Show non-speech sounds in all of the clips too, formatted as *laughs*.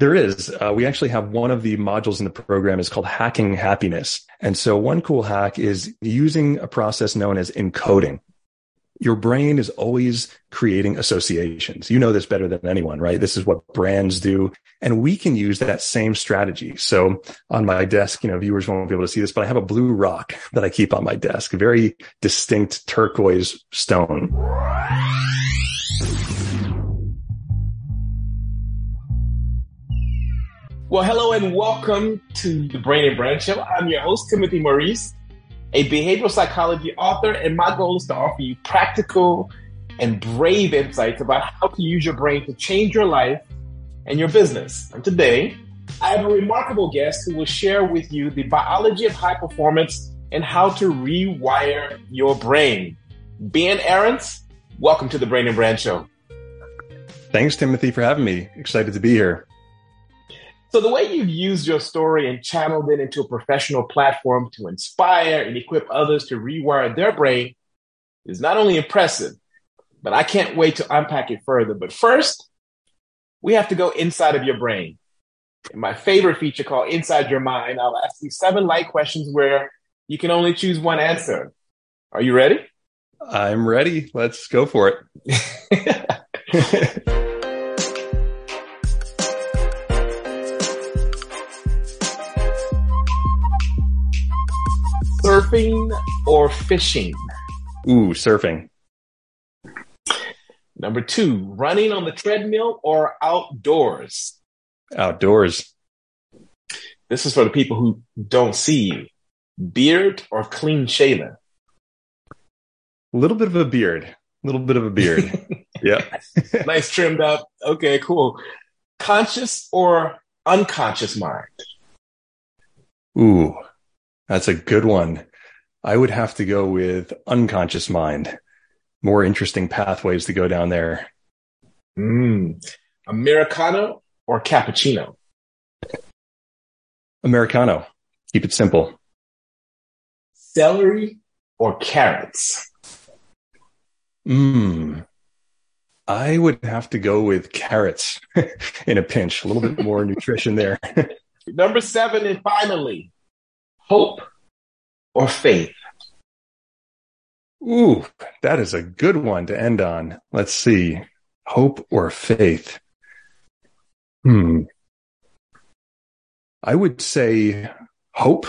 There is. Uh, we actually have one of the modules in the program is called hacking happiness. And so one cool hack is using a process known as encoding. Your brain is always creating associations. You know this better than anyone, right? This is what brands do. And we can use that same strategy. So on my desk, you know, viewers won't be able to see this, but I have a blue rock *laughs* that I keep on my desk, very distinct turquoise stone. Well, hello and welcome to the Brain and Brand Show. I'm your host, Timothy Maurice, a behavioral psychology author, and my goal is to offer you practical and brave insights about how to use your brain to change your life and your business. And today, I have a remarkable guest who will share with you the biology of high performance and how to rewire your brain. Ben Ahrens, welcome to the Brain and Brand Show. Thanks, Timothy, for having me. Excited to be here. So, the way you've used your story and channeled it into a professional platform to inspire and equip others to rewire their brain is not only impressive, but I can't wait to unpack it further. But first, we have to go inside of your brain. In my favorite feature called Inside Your Mind, I'll ask you seven light questions where you can only choose one answer. Are you ready? I'm ready. Let's go for it. *laughs* Surfing or fishing? Ooh, surfing. Number two, running on the treadmill or outdoors? Outdoors. This is for the people who don't see you. Beard or clean shaven? A little bit of a beard. A little bit of a beard. *laughs* yeah. nice trimmed up. Okay, cool. Conscious or unconscious mind? Ooh, that's a good one. I would have to go with unconscious mind. More interesting pathways to go down there. Mm. Americano or cappuccino? Americano. Keep it simple. Celery or carrots? Mmm. I would have to go with carrots *laughs* in a pinch. A little bit more *laughs* nutrition there. *laughs* Number seven, and finally, hope or faith? Ooh, that is a good one to end on. Let's see. Hope or faith? Hmm. I would say hope,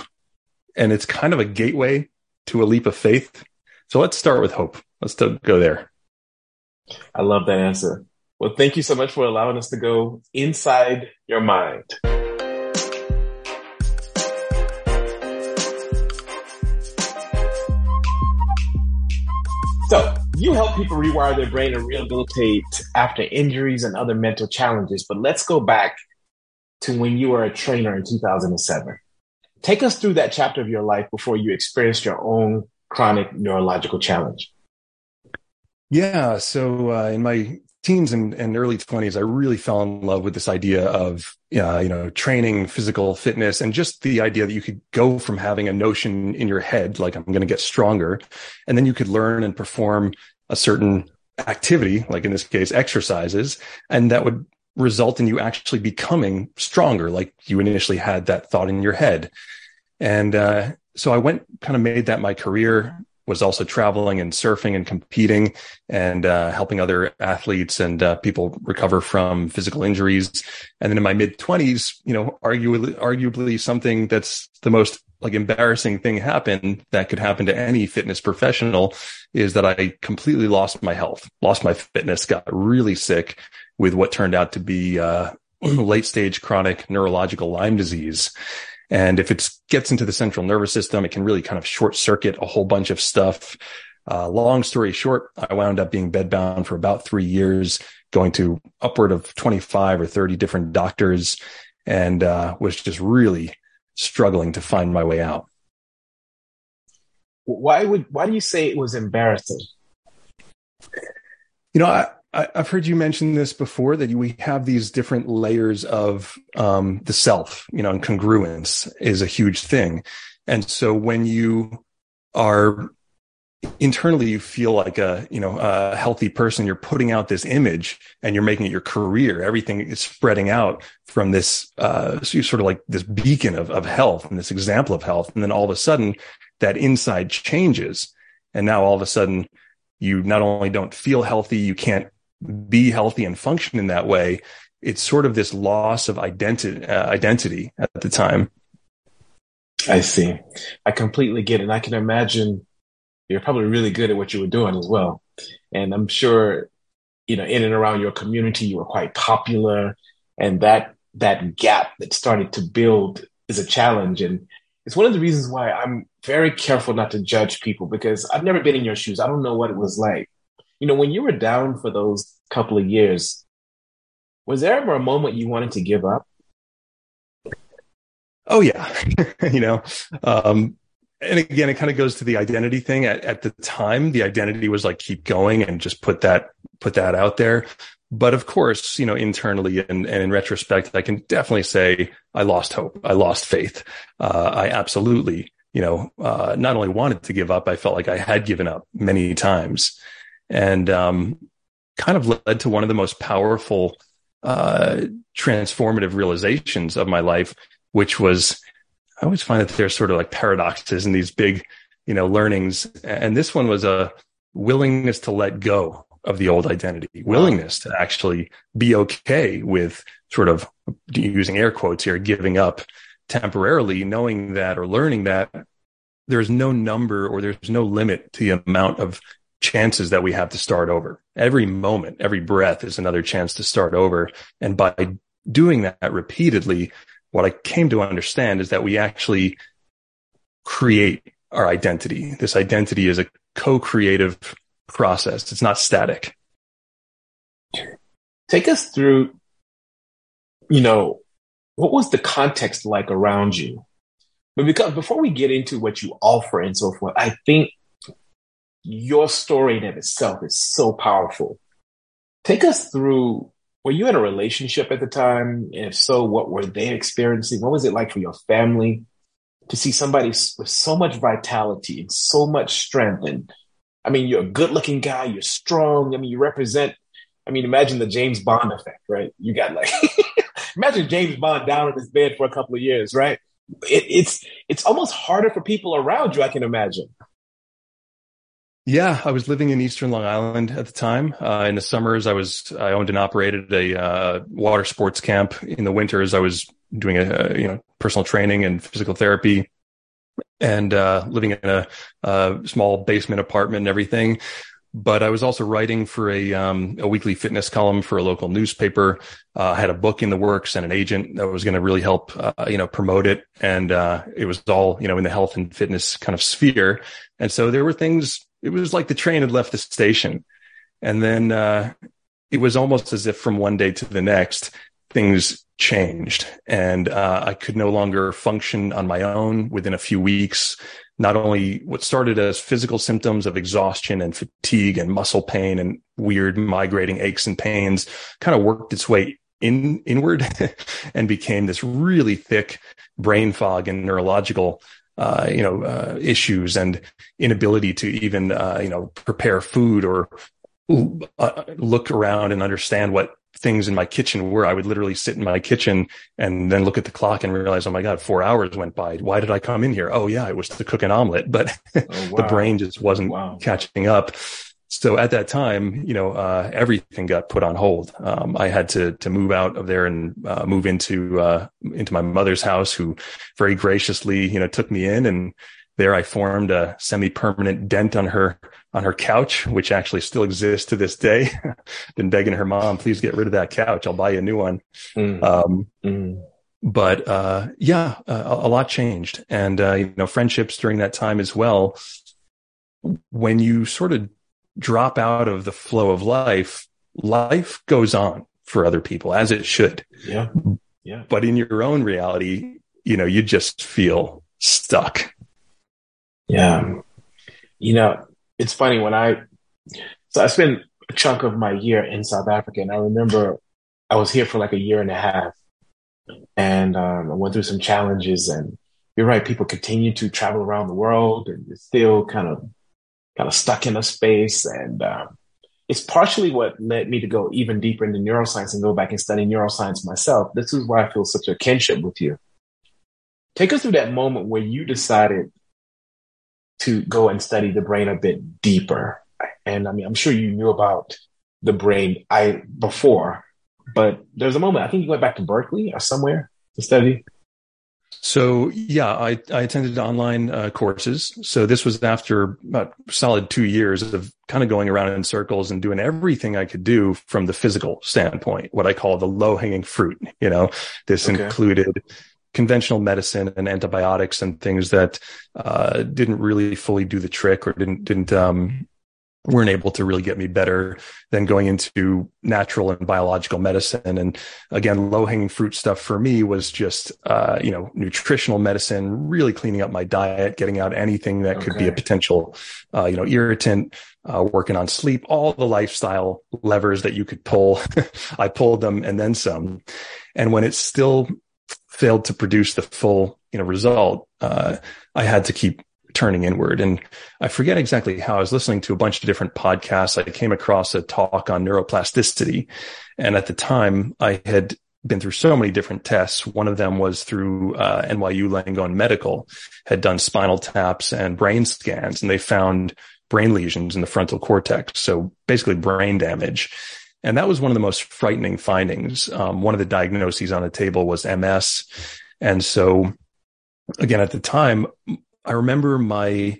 and it's kind of a gateway to a leap of faith. So let's start with hope. Let's go there. I love that answer. Well, thank you so much for allowing us to go inside your mind. You help people rewire their brain and rehabilitate after injuries and other mental challenges. But let's go back to when you were a trainer in 2007. Take us through that chapter of your life before you experienced your own chronic neurological challenge. Yeah. So uh, in my teens and, and early 20s, I really fell in love with this idea of, uh, you know, training, physical fitness, and just the idea that you could go from having a notion in your head, like I'm going to get stronger, and then you could learn and perform a certain activity, like in this case, exercises, and that would result in you actually becoming stronger, like you initially had that thought in your head. And, uh, so I went kind of made that my career was also traveling and surfing and competing and uh, helping other athletes and uh, people recover from physical injuries. And then in my mid twenties, you know, arguably, arguably something that's the most like embarrassing thing happened that could happen to any fitness professional is that I completely lost my health, lost my fitness, got really sick with what turned out to be uh, *clears throat* late stage chronic neurological Lyme disease. And if it gets into the central nervous system, it can really kind of short circuit a whole bunch of stuff. Uh, long story short, I wound up being bedbound for about three years, going to upward of 25 or 30 different doctors and uh, was just really struggling to find my way out. Why would why do you say it was embarrassing? You know, I, I, have heard you mention this before that we have these different layers of um, the self, you know, and congruence is a huge thing. And so when you are internally you feel like a you know a healthy person you're putting out this image and you're making it your career. Everything is spreading out from this uh so sort of like this beacon of, of health and this example of health. And then all of a sudden that inside changes. And now all of a sudden you not only don't feel healthy you can't be healthy and function in that way it's sort of this loss of identity uh, identity at the time i see i completely get it and i can imagine you're probably really good at what you were doing as well. And I'm sure, you know, in and around your community, you were quite popular. And that that gap that started to build is a challenge. And it's one of the reasons why I'm very careful not to judge people because I've never been in your shoes. I don't know what it was like. You know, when you were down for those couple of years, was there ever a moment you wanted to give up? Oh yeah, *laughs* you know, um, and again, it kind of goes to the identity thing. At, at the time, the identity was like keep going and just put that put that out there. But of course, you know, internally and, and in retrospect, I can definitely say I lost hope. I lost faith. Uh, I absolutely, you know, uh, not only wanted to give up, I felt like I had given up many times, and um, kind of led to one of the most powerful, uh, transformative realizations of my life, which was I always find that there's sort of like paradoxes in these big, you know, learnings. And this one was a willingness to let go of the old identity, willingness to actually be okay with sort of using air quotes here, giving up temporarily, knowing that or learning that there's no number or there's no limit to the amount of chances that we have to start over. Every moment, every breath is another chance to start over. And by doing that repeatedly, what I came to understand is that we actually create our identity. This identity is a co-creative process. It's not static. Take us through, you know, what was the context like around you? But because before we get into what you offer and so forth, I think your story in itself is so powerful. Take us through were you in a relationship at the time? And if so, what were they experiencing? What was it like for your family to see somebody with so much vitality and so much strength? And I mean, you're a good looking guy, you're strong. I mean, you represent, I mean, imagine the James Bond effect, right? You got like, *laughs* imagine James Bond down in his bed for a couple of years, right? It, it's, it's almost harder for people around you, I can imagine. Yeah, I was living in Eastern Long Island at the time. Uh, in the summers, I was I owned and operated a uh, water sports camp. In the winters, I was doing a, you know personal training and physical therapy, and uh, living in a, a, small basement apartment and everything. But I was also writing for a um, a weekly fitness column for a local newspaper. Uh, I had a book in the works and an agent that was going to really help uh, you know promote it, and uh, it was all you know in the health and fitness kind of sphere. And so there were things it was like the train had left the station. And then uh, it was almost as if from one day to the next, things changed. And uh, I could no longer function on my own within a few weeks. Not only what started as physical symptoms of exhaustion and fatigue and muscle pain and weird migrating aches and pains kind of worked its way in inward *laughs* and became this really thick brain fog and neurological uh, you know, uh, issues and inability to even, uh, you know, prepare food or uh, look around and understand what things in my kitchen were. I would literally sit in my kitchen and then look at the clock and realize, oh my God, four hours went by. Why did I come in here? Oh yeah, it was to cook an omelet, but oh, *laughs* wow. the brain just wasn't wow. catching up so at that time, you know, uh, everything got put on hold. Um, I had to to move out of there and uh, move into uh, into my mother's house, who very graciously, you know, took me in, and there I formed a semi permanent dent on her on her couch, which actually still exists to this day. *laughs* Been begging her mom, please get rid of that couch. I'll buy you a new one. Mm. Um, mm. But uh, yeah, a, a, lot changed, and uh, you know, friendships during that time as well. When you sort of drop out of the flow of life, life goes on for other people as it should. Yeah. Yeah. But in your own reality, you know, you just feel stuck. Yeah. You know, it's funny when I, so I spent a chunk of my year in South Africa and I remember I was here for like a year and a half and um, I went through some challenges and you're right. People continue to travel around the world and still kind of kind of stuck in a space. And um, it's partially what led me to go even deeper into neuroscience and go back and study neuroscience myself. This is why I feel such a kinship with you. Take us through that moment where you decided to go and study the brain a bit deeper. And I mean, I'm sure you knew about the brain I before, but there's a moment. I think you went back to Berkeley or somewhere to study. So yeah, I, I attended online uh, courses. So this was after about solid two years of kind of going around in circles and doing everything I could do from the physical standpoint, what I call the low hanging fruit. You know, this okay. included conventional medicine and antibiotics and things that uh, didn't really fully do the trick or didn't didn't um, weren't able to really get me better than going into natural and biological medicine. And again, low hanging fruit stuff for me was just, uh, you know, nutritional medicine, really cleaning up my diet, getting out anything that okay. could be a potential, uh, you know, irritant, uh, working on sleep, all the lifestyle levers that you could pull. *laughs* I pulled them and then some. And when it still failed to produce the full, you know, result, uh, I had to keep turning inward. And I forget exactly how I was listening to a bunch of different podcasts. I came across a talk on neuroplasticity. And at the time I had been through so many different tests. One of them was through uh, NYU Langone Medical, had done spinal taps and brain scans, and they found brain lesions in the frontal cortex. So basically brain damage. And that was one of the most frightening findings. Um, one of the diagnoses on the table was MS. And so again, at the time, I remember my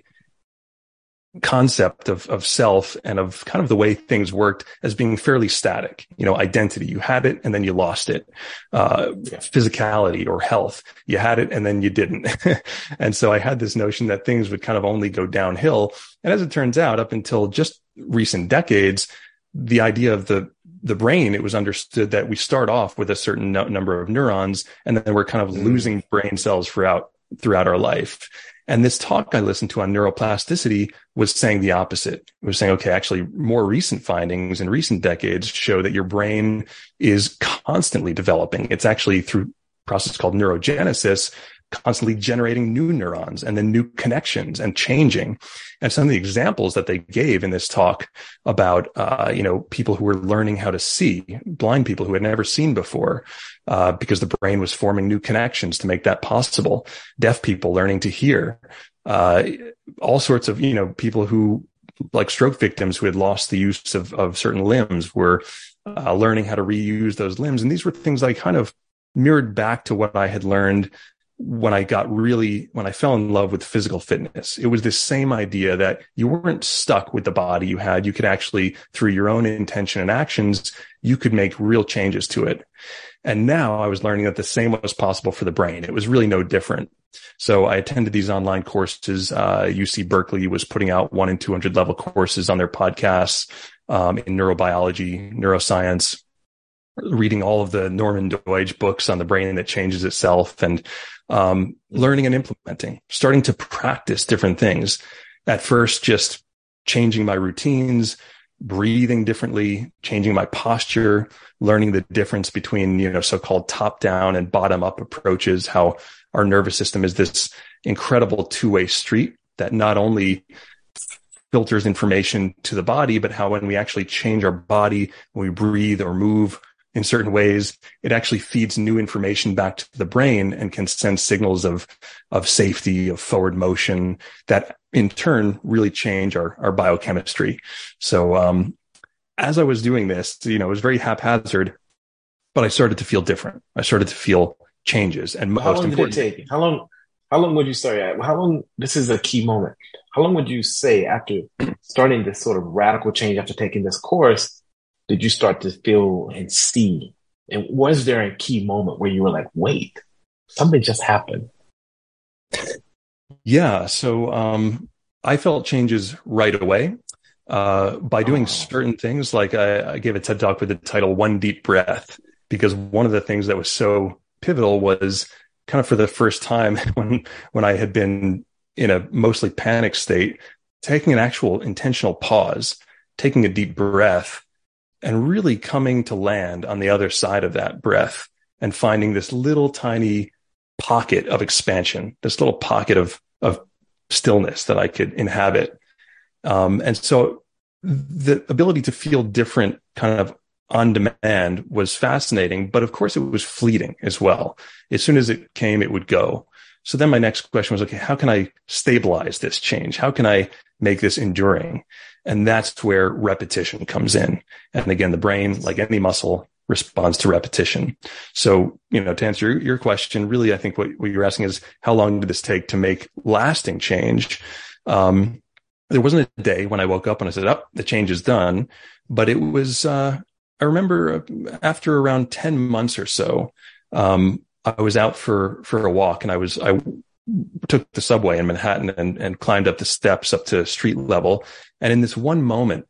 concept of, of self and of kind of the way things worked as being fairly static. You know, identity, you had it and then you lost it. Uh, physicality or health, you had it and then you didn't. *laughs* and so I had this notion that things would kind of only go downhill. And as it turns out, up until just recent decades, the idea of the the brain, it was understood that we start off with a certain no- number of neurons and then we're kind of mm. losing brain cells throughout throughout our life. And this talk I listened to on neuroplasticity was saying the opposite. It was saying, okay, actually more recent findings in recent decades show that your brain is constantly developing. It's actually through process called neurogenesis constantly generating new neurons and then new connections and changing. And some of the examples that they gave in this talk about, uh, you know, people who were learning how to see, blind people who had never seen before, uh, because the brain was forming new connections to make that possible. Deaf people learning to hear, uh, all sorts of, you know, people who like stroke victims who had lost the use of, of certain limbs were uh, learning how to reuse those limbs. And these were things I kind of mirrored back to what I had learned when I got really, when I fell in love with physical fitness, it was this same idea that you weren't stuck with the body you had. You could actually, through your own intention and actions, you could make real changes to it. And now I was learning that the same was possible for the brain. It was really no different. So I attended these online courses. Uh, UC Berkeley was putting out one in 200 level courses on their podcasts, um, in neurobiology, neuroscience, reading all of the Norman Doidge books on the brain that changes itself and um, learning and implementing, starting to practice different things. At first, just changing my routines, breathing differently, changing my posture, learning the difference between, you know, so-called top down and bottom up approaches, how our nervous system is this incredible two-way street that not only filters information to the body, but how when we actually change our body, when we breathe or move in certain ways, it actually feeds new information back to the brain and can send signals of, of safety, of forward motion that in turn really change our, our biochemistry. So, um, as I was doing this, you know, it was very haphazard, but I started to feel different. I started to feel changes and how long did it take? How long, how long would you say, how long, this is a key moment. How long would you say after starting this sort of radical change after taking this course did you start to feel and see? And was there a key moment where you were like, wait, something just happened? Yeah. So, um, I felt changes right away. Uh, by doing oh. certain things, like I, I gave a TED talk with the title One Deep Breath, because one of the things that was so pivotal was kind of for the first time *laughs* when, when I had been in a mostly panic state, taking an actual intentional pause, taking a deep breath and really coming to land on the other side of that breath and finding this little tiny pocket of expansion, this little pocket of, of stillness that I could inhabit. Um, and so the ability to feel different kind of on demand was fascinating, but of course it was fleeting as well. As soon as it came, it would go. So then my next question was, okay, how can I stabilize this change? How can I make this enduring? And that's where repetition comes in. And again, the brain, like any muscle, responds to repetition. So, you know, to answer your, question, really, I think what, what, you're asking is how long did this take to make lasting change? Um, there wasn't a day when I woke up and I said, oh, the change is done. But it was, uh, I remember after around 10 months or so, um, I was out for, for a walk and I was, I took the subway in Manhattan and, and climbed up the steps up to street level. And in this one moment,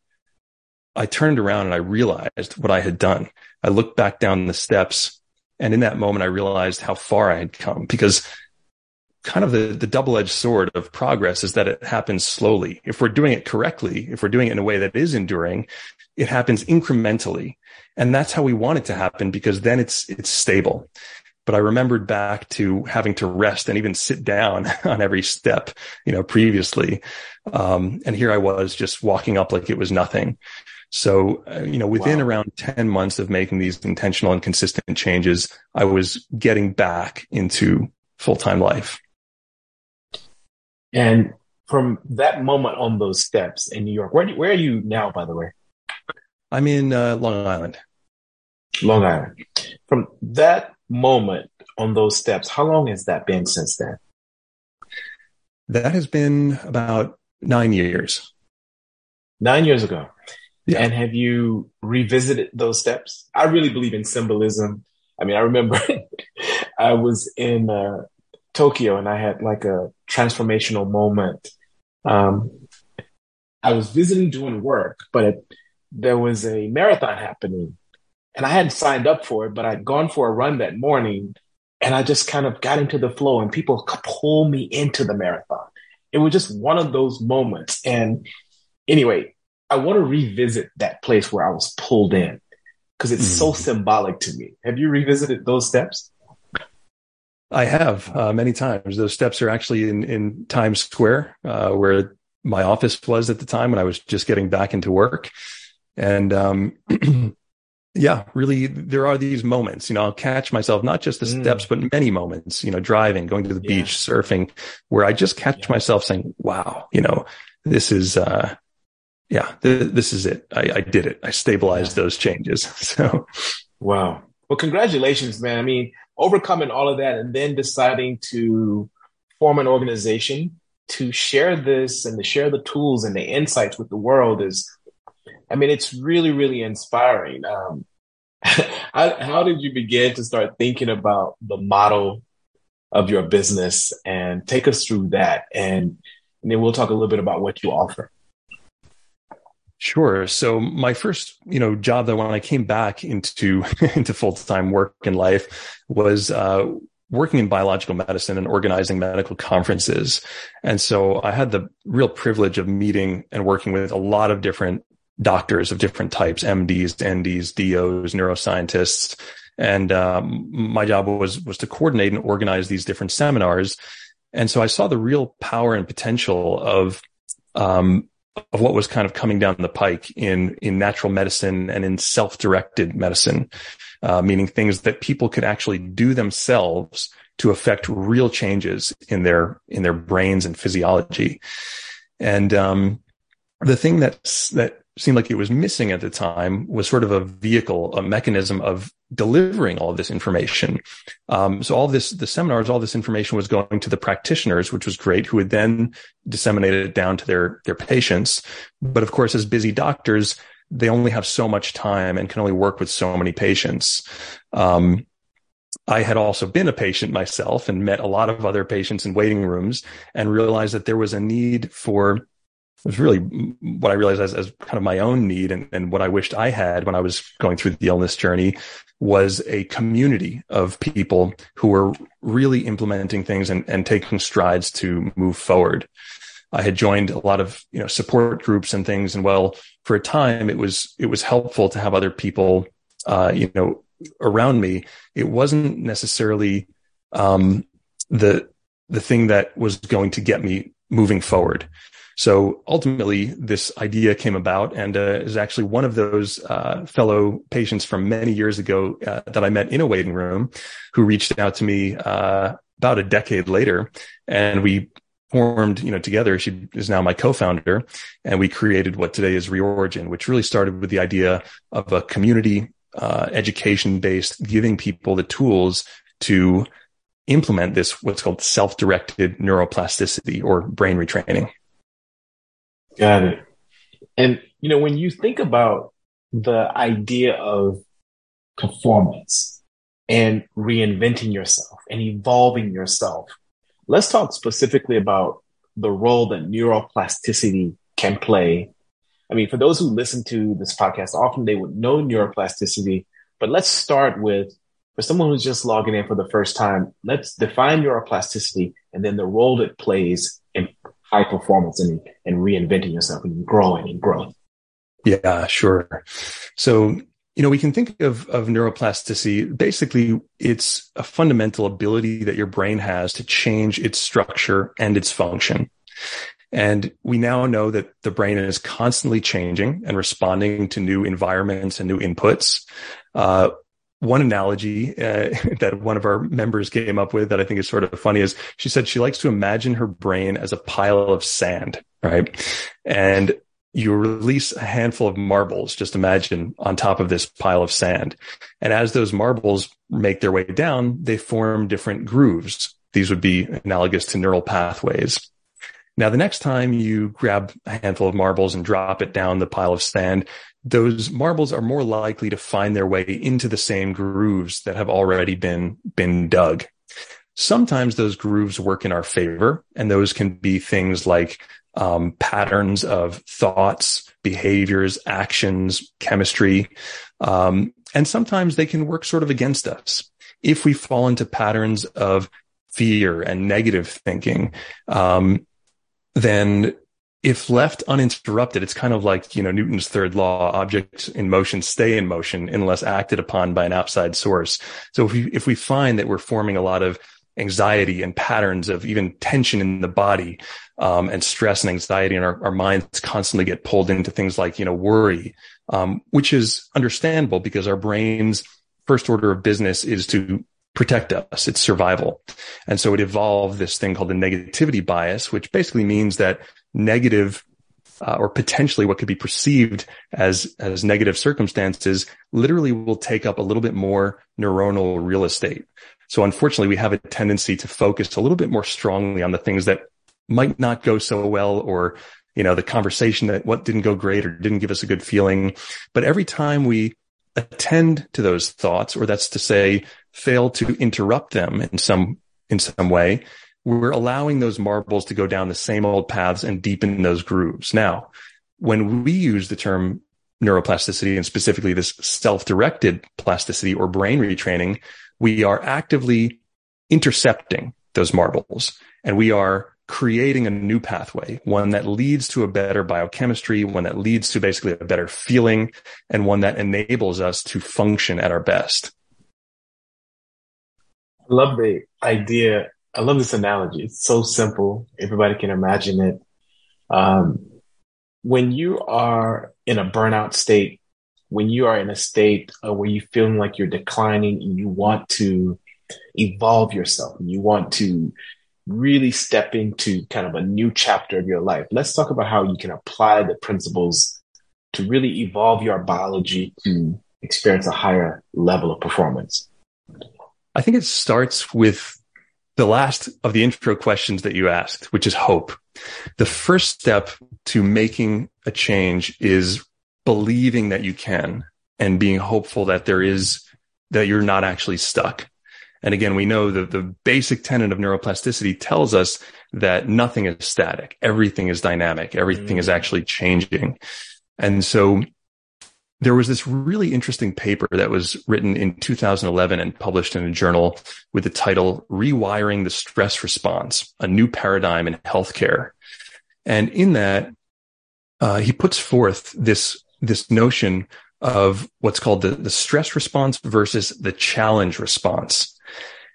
I turned around and I realized what I had done. I looked back down the steps and in that moment, I realized how far I had come because kind of the, the double edged sword of progress is that it happens slowly. If we're doing it correctly, if we're doing it in a way that is enduring, it happens incrementally. And that's how we want it to happen because then it's, it's stable. But I remembered back to having to rest and even sit down *laughs* on every step, you know, previously. Um, and here I was just walking up like it was nothing. So, uh, you know, within wow. around 10 months of making these intentional and consistent changes, I was getting back into full time life. And from that moment on those steps in New York, where, where are you now, by the way? I'm in uh, Long Island. Long Island. From that moment on those steps, how long has that been since then? That has been about nine years. Nine years ago. Yeah. And have you revisited those steps? I really believe in symbolism. I mean, I remember *laughs* I was in uh, Tokyo and I had like a transformational moment. Um, I was visiting doing work, but it, there was a marathon happening and I hadn't signed up for it, but I'd gone for a run that morning and I just kind of got into the flow and people pull me into the marathon. It was just one of those moments. And anyway, I want to revisit that place where I was pulled in because it's mm. so symbolic to me. Have you revisited those steps? I have uh, many times. Those steps are actually in, in Times Square, uh, where my office was at the time when I was just getting back into work. And um, *clears throat* yeah, really, there are these moments, you know, I'll catch myself, not just the mm. steps, but many moments, you know, driving, going to the yeah. beach, surfing, where I just catch yeah. myself saying, wow, you know, this is, uh, yeah, th- this is it. I, I, did it. I stabilized those changes. *laughs* So, wow. Well, congratulations, man. I mean, overcoming all of that and then deciding to form an organization to share this and to share the tools and the insights with the world is I mean, it's really, really inspiring. Um, *laughs* how, how did you begin to start thinking about the model of your business and take us through that? And, and then we'll talk a little bit about what you offer. Sure. So my first, you know, job that when I came back into *laughs* into full time work in life was uh, working in biological medicine and organizing medical conferences. And so I had the real privilege of meeting and working with a lot of different doctors of different types, MDs, NDs, DOs, neuroscientists. And um, my job was was to coordinate and organize these different seminars. And so I saw the real power and potential of um, of what was kind of coming down the pike in in natural medicine and in self directed medicine, uh, meaning things that people could actually do themselves to affect real changes in their in their brains and physiology. And um, the thing that's that seemed like it was missing at the time was sort of a vehicle, a mechanism of delivering all this information. Um, so all this, the seminars, all this information was going to the practitioners, which was great, who would then disseminate it down to their, their patients. But of course, as busy doctors, they only have so much time and can only work with so many patients. Um, I had also been a patient myself and met a lot of other patients in waiting rooms and realized that there was a need for was really what I realized as, as kind of my own need and, and what I wished I had when I was going through the illness journey was a community of people who were really implementing things and, and taking strides to move forward. I had joined a lot of, you know, support groups and things. And well, for a time, it was, it was helpful to have other people, uh, you know, around me. It wasn't necessarily, um, the, the thing that was going to get me moving forward. So ultimately, this idea came about and uh, is actually one of those uh, fellow patients from many years ago uh, that I met in a waiting room who reached out to me uh, about a decade later. And we formed, you know, together. She is now my co-founder and we created what today is Re-Origin, which really started with the idea of a community uh, education based, giving people the tools to implement this, what's called self-directed neuroplasticity or brain retraining. Got it. And, you know, when you think about the idea of performance and reinventing yourself and evolving yourself, let's talk specifically about the role that neuroplasticity can play. I mean, for those who listen to this podcast, often they would know neuroplasticity, but let's start with for someone who's just logging in for the first time, let's define neuroplasticity and then the role it plays high performance and, and reinventing yourself and growing and growth. Yeah, sure. So, you know, we can think of, of neuroplasticity. Basically, it's a fundamental ability that your brain has to change its structure and its function. And we now know that the brain is constantly changing and responding to new environments and new inputs. Uh, one analogy uh, *laughs* that one of our members came up with that I think is sort of funny is she said she likes to imagine her brain as a pile of sand, right? And you release a handful of marbles, just imagine on top of this pile of sand. And as those marbles make their way down, they form different grooves. These would be analogous to neural pathways. Now, the next time you grab a handful of marbles and drop it down the pile of sand, those marbles are more likely to find their way into the same grooves that have already been, been dug. Sometimes those grooves work in our favor, and those can be things like um, patterns of thoughts, behaviors, actions, chemistry. Um, and sometimes they can work sort of against us. If we fall into patterns of fear and negative thinking, um, then if left uninterrupted, it's kind of like, you know, Newton's third law, objects in motion stay in motion unless acted upon by an outside source. So if we, if we find that we're forming a lot of anxiety and patterns of even tension in the body, um, and stress and anxiety and our, our minds constantly get pulled into things like, you know, worry, um, which is understandable because our brain's first order of business is to protect us. It's survival. And so it evolved this thing called the negativity bias, which basically means that negative uh, or potentially what could be perceived as as negative circumstances literally will take up a little bit more neuronal real estate. So unfortunately, we have a tendency to focus a little bit more strongly on the things that might not go so well or you know the conversation that what didn't go great or didn't give us a good feeling. But every time we attend to those thoughts, or that's to say, fail to interrupt them in some in some way, we're allowing those marbles to go down the same old paths and deepen those grooves. Now, when we use the term neuroplasticity and specifically this self-directed plasticity or brain retraining, we are actively intercepting those marbles and we are creating a new pathway, one that leads to a better biochemistry, one that leads to basically a better feeling and one that enables us to function at our best. I love the idea I love this analogy. It's so simple. Everybody can imagine it. Um, when you are in a burnout state, when you are in a state uh, where you're feeling like you're declining and you want to evolve yourself and you want to really step into kind of a new chapter of your life, let's talk about how you can apply the principles to really evolve your biology to experience a higher level of performance. I think it starts with the last of the intro questions that you asked, which is hope. The first step to making a change is believing that you can and being hopeful that there is, that you're not actually stuck. And again, we know that the basic tenet of neuroplasticity tells us that nothing is static. Everything is dynamic. Everything mm. is actually changing. And so there was this really interesting paper that was written in 2011 and published in a journal with the title Rewiring the Stress Response, a new paradigm in healthcare. And in that, uh, he puts forth this, this notion of what's called the, the stress response versus the challenge response.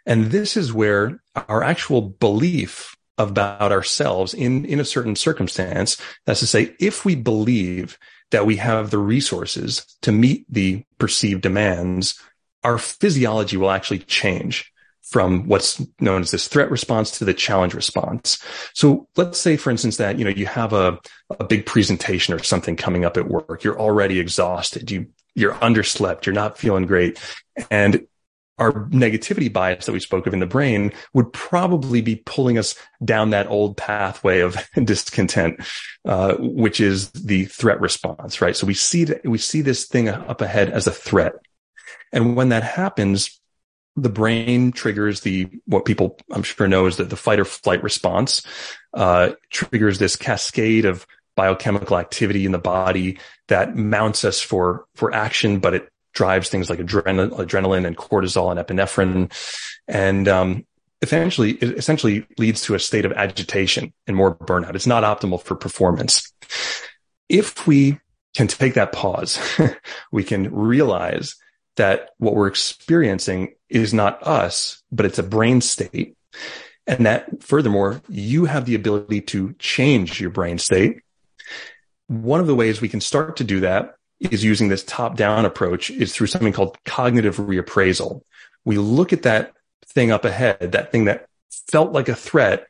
And this is where our actual belief about ourselves in, in a certain circumstance. That's to say, if we believe that we have the resources to meet the perceived demands, our physiology will actually change from what's known as this threat response to the challenge response. So let's say, for instance, that, you know, you have a, a big presentation or something coming up at work. You're already exhausted. You, you're underslept. You're not feeling great. And our negativity bias that we spoke of in the brain would probably be pulling us down that old pathway of *laughs* discontent, uh, which is the threat response, right? So we see that we see this thing up ahead as a threat. And when that happens, the brain triggers the what people I'm sure know is that the fight or flight response uh, triggers this cascade of biochemical activity in the body that mounts us for for action, but it drives things like adrenaline, adrenaline and cortisol and epinephrine. And, um, eventually, it essentially leads to a state of agitation and more burnout. It's not optimal for performance. If we can take that pause, *laughs* we can realize that what we're experiencing is not us, but it's a brain state. And that furthermore, you have the ability to change your brain state. One of the ways we can start to do that is using this top down approach is through something called cognitive reappraisal. We look at that thing up ahead, that thing that felt like a threat,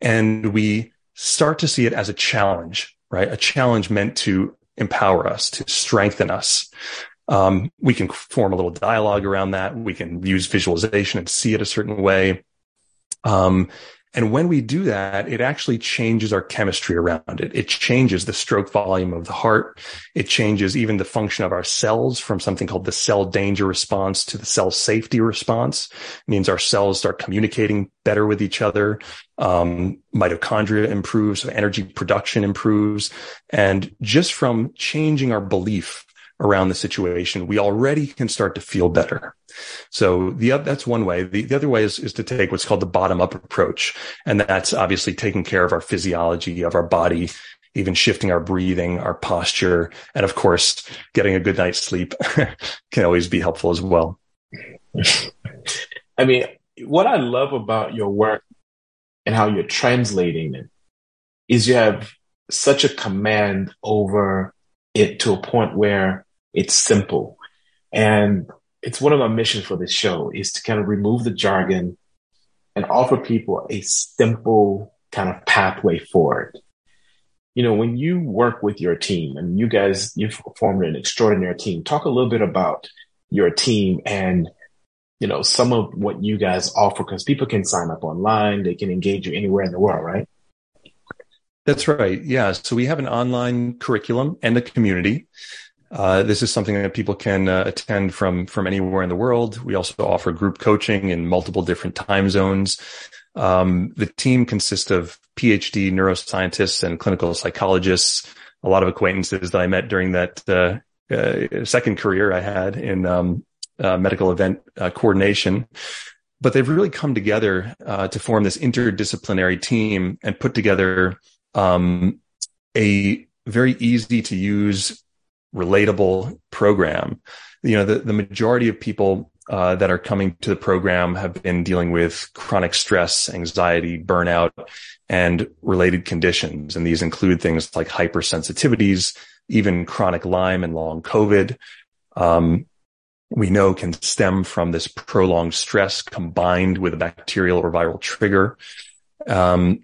and we start to see it as a challenge, right? A challenge meant to empower us, to strengthen us. Um, we can form a little dialogue around that. We can use visualization and see it a certain way. Um, and when we do that, it actually changes our chemistry around it. It changes the stroke volume of the heart. It changes even the function of our cells from something called the cell danger response to the cell safety response. It means our cells start communicating better with each other. Um, mitochondria improves, so energy production improves. And just from changing our belief around the situation, we already can start to feel better. So the that's one way. The, the other way is, is to take what's called the bottom up approach. And that's obviously taking care of our physiology, of our body, even shifting our breathing, our posture, and of course, getting a good night's sleep *laughs* can always be helpful as well. *laughs* I mean, what I love about your work and how you're translating it is you have such a command over it to a point where it's simple. And it's one of my missions for this show is to kind of remove the jargon and offer people a simple kind of pathway forward. You know, when you work with your team and you guys, you've formed an extraordinary team, talk a little bit about your team and, you know, some of what you guys offer because people can sign up online. They can engage you anywhere in the world, right? That's right. Yeah. So we have an online curriculum and a community. Uh, this is something that people can uh, attend from from anywhere in the world. We also offer group coaching in multiple different time zones. Um, the team consists of PhD neuroscientists and clinical psychologists. A lot of acquaintances that I met during that uh, uh second career I had in um, uh, medical event coordination. But they've really come together to form this interdisciplinary team and put together um, a very easy to use relatable program. You know, the, the majority of people uh, that are coming to the program have been dealing with chronic stress, anxiety, burnout, and related conditions. And these include things like hypersensitivities, even chronic Lyme and long COVID. Um, we know can stem from this prolonged stress combined with a bacterial or viral trigger. Um,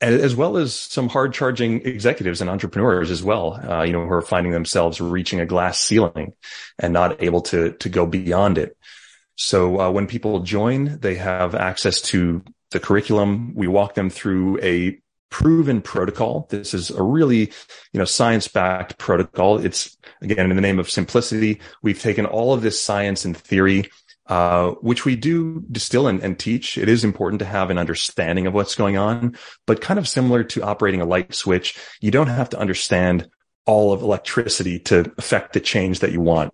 as well as some hard charging executives and entrepreneurs as well, uh, you know, who are finding themselves reaching a glass ceiling and not able to, to go beyond it. So, uh, when people join, they have access to the curriculum. We walk them through a proven protocol. This is a really, you know, science backed protocol. It's again, in the name of simplicity. We've taken all of this science and theory uh, which we do distill and, and, teach. It is important to have an understanding of what's going on, but kind of similar to operating a light switch, you don't have to understand all of electricity to affect the change that you want.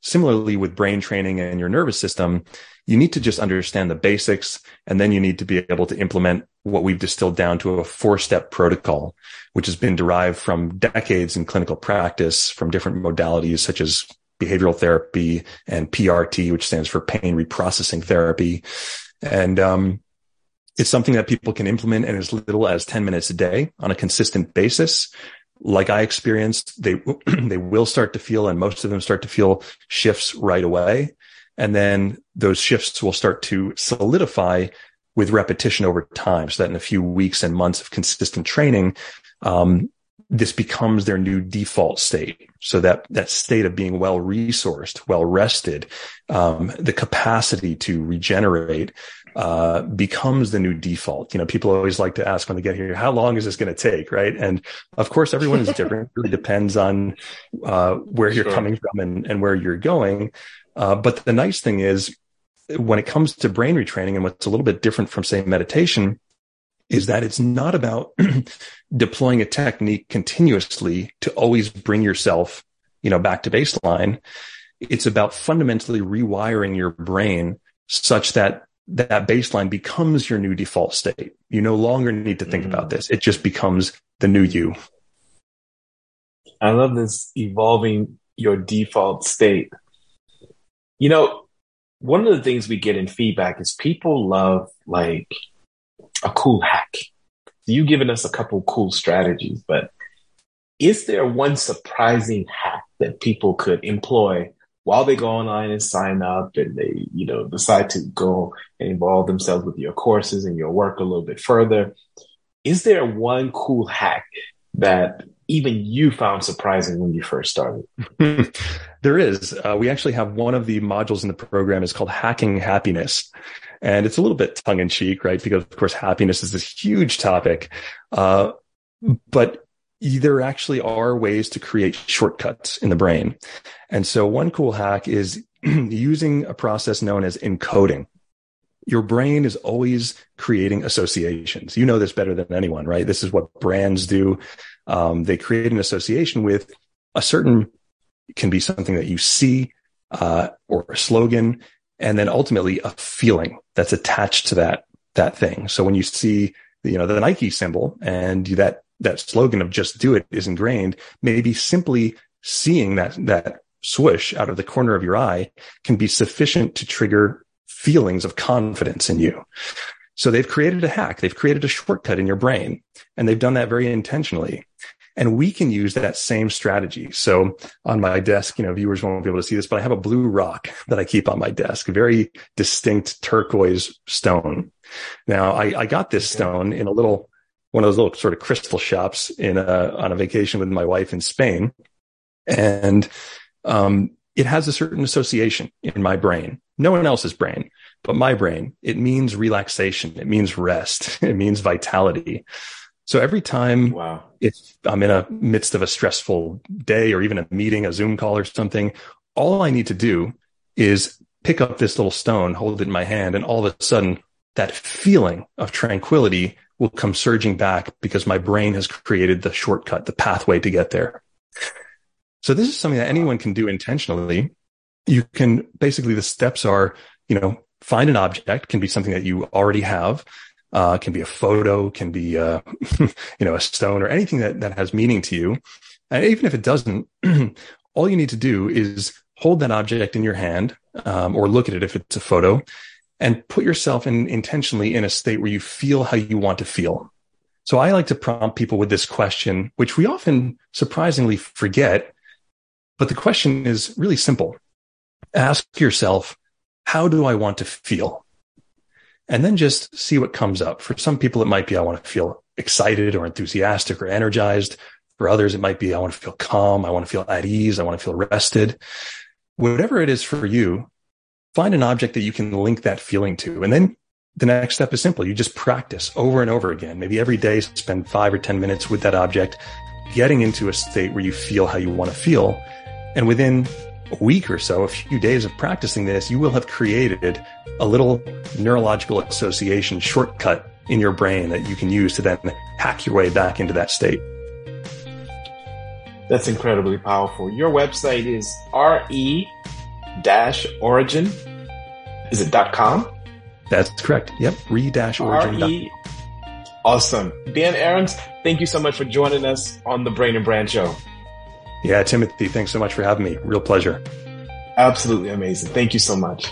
Similarly, with brain training and your nervous system, you need to just understand the basics and then you need to be able to implement what we've distilled down to a four step protocol, which has been derived from decades in clinical practice from different modalities such as behavioral therapy and PRT, which stands for pain reprocessing therapy. And, um, It's something that people can implement in as little as 10 minutes a day on a consistent basis. Like I experienced, they, *clears throat* they will start to feel, and most of them start to feel shifts right away. And then those shifts will start to solidify with repetition over time. So that in a few weeks and months of consistent training, um, this becomes their new default state. So that, that state of being well resourced, well rested, um, the capacity to regenerate, uh, becomes the new default. You know, people always like to ask when they get here, how long is this going to take? Right. And of course, everyone is *laughs* different. it really depends on, uh, where you're sure. coming from and, and where you're going. Uh, but the nice thing is when it comes to brain retraining and what's a little bit different from say meditation is that it's not about *clears throat* deploying a technique continuously to always bring yourself, you know, back to baseline. It's about fundamentally rewiring your brain such that that baseline becomes your new default state. You no longer need to think mm. about this. It just becomes the new you. I love this evolving your default state. You know, one of the things we get in feedback is people love like a cool hack. You've given us a couple cool strategies, but is there one surprising hack that people could employ while they go online and sign up and they, you know, decide to go and involve themselves with your courses and your work a little bit further? Is there one cool hack that even you found surprising when you first started? *laughs* there is. Uh, we actually have one of the modules in the program is called Hacking Happiness. And it's a little bit tongue in cheek, right? Because of course, happiness is this huge topic. Uh, but there actually are ways to create shortcuts in the brain. And so one cool hack is *clears throat* using a process known as encoding. Your brain is always creating associations. You know this better than anyone, right? This is what brands do. Um, they create an association with a certain, can be something that you see, uh, or a slogan and then ultimately a feeling that's attached to that that thing. So when you see you know the Nike symbol and that that slogan of just do it is ingrained, maybe simply seeing that that swoosh out of the corner of your eye can be sufficient to trigger feelings of confidence in you. So they've created a hack. They've created a shortcut in your brain and they've done that very intentionally. And we can use that same strategy. So on my desk, you know, viewers won't be able to see this, but I have a blue rock that I keep on my desk, a very distinct turquoise stone. Now I, I got this stone in a little, one of those little sort of crystal shops in a, on a vacation with my wife in Spain. And, um, it has a certain association in my brain, no one else's brain, but my brain. It means relaxation. It means rest. *laughs* It means vitality. So every time wow. if I'm in a midst of a stressful day or even a meeting, a Zoom call or something, all I need to do is pick up this little stone, hold it in my hand, and all of a sudden that feeling of tranquility will come surging back because my brain has created the shortcut, the pathway to get there. So this is something that anyone can do intentionally. You can basically the steps are, you know, find an object can be something that you already have uh, can be a photo, can be, uh, *laughs* you know, a stone or anything that, that has meaning to you. And even if it doesn't, *clears throat* all you need to do is hold that object in your hand, um, or look at it if it's a photo and put yourself in intentionally in a state where you feel how you want to feel. So I like to prompt people with this question, which we often surprisingly forget. But the question is really simple. Ask yourself, how do I want to feel? And then just see what comes up. For some people, it might be, I want to feel excited or enthusiastic or energized. For others, it might be, I want to feel calm. I want to feel at ease. I want to feel rested. Whatever it is for you, find an object that you can link that feeling to. And then the next step is simple. You just practice over and over again. Maybe every day, spend five or 10 minutes with that object, getting into a state where you feel how you want to feel. And within a week or so, a few days of practicing this, you will have created a little neurological association shortcut in your brain that you can use to then hack your way back into that state. That's incredibly powerful. Your website is re dash origin. Is it dot .com? That's correct. Yep. Re dash origin. Awesome. Dan Ahrens, thank you so much for joining us on the Brain and Brand Show. Yeah, Timothy, thanks so much for having me. Real pleasure. Absolutely amazing. Thank you so much.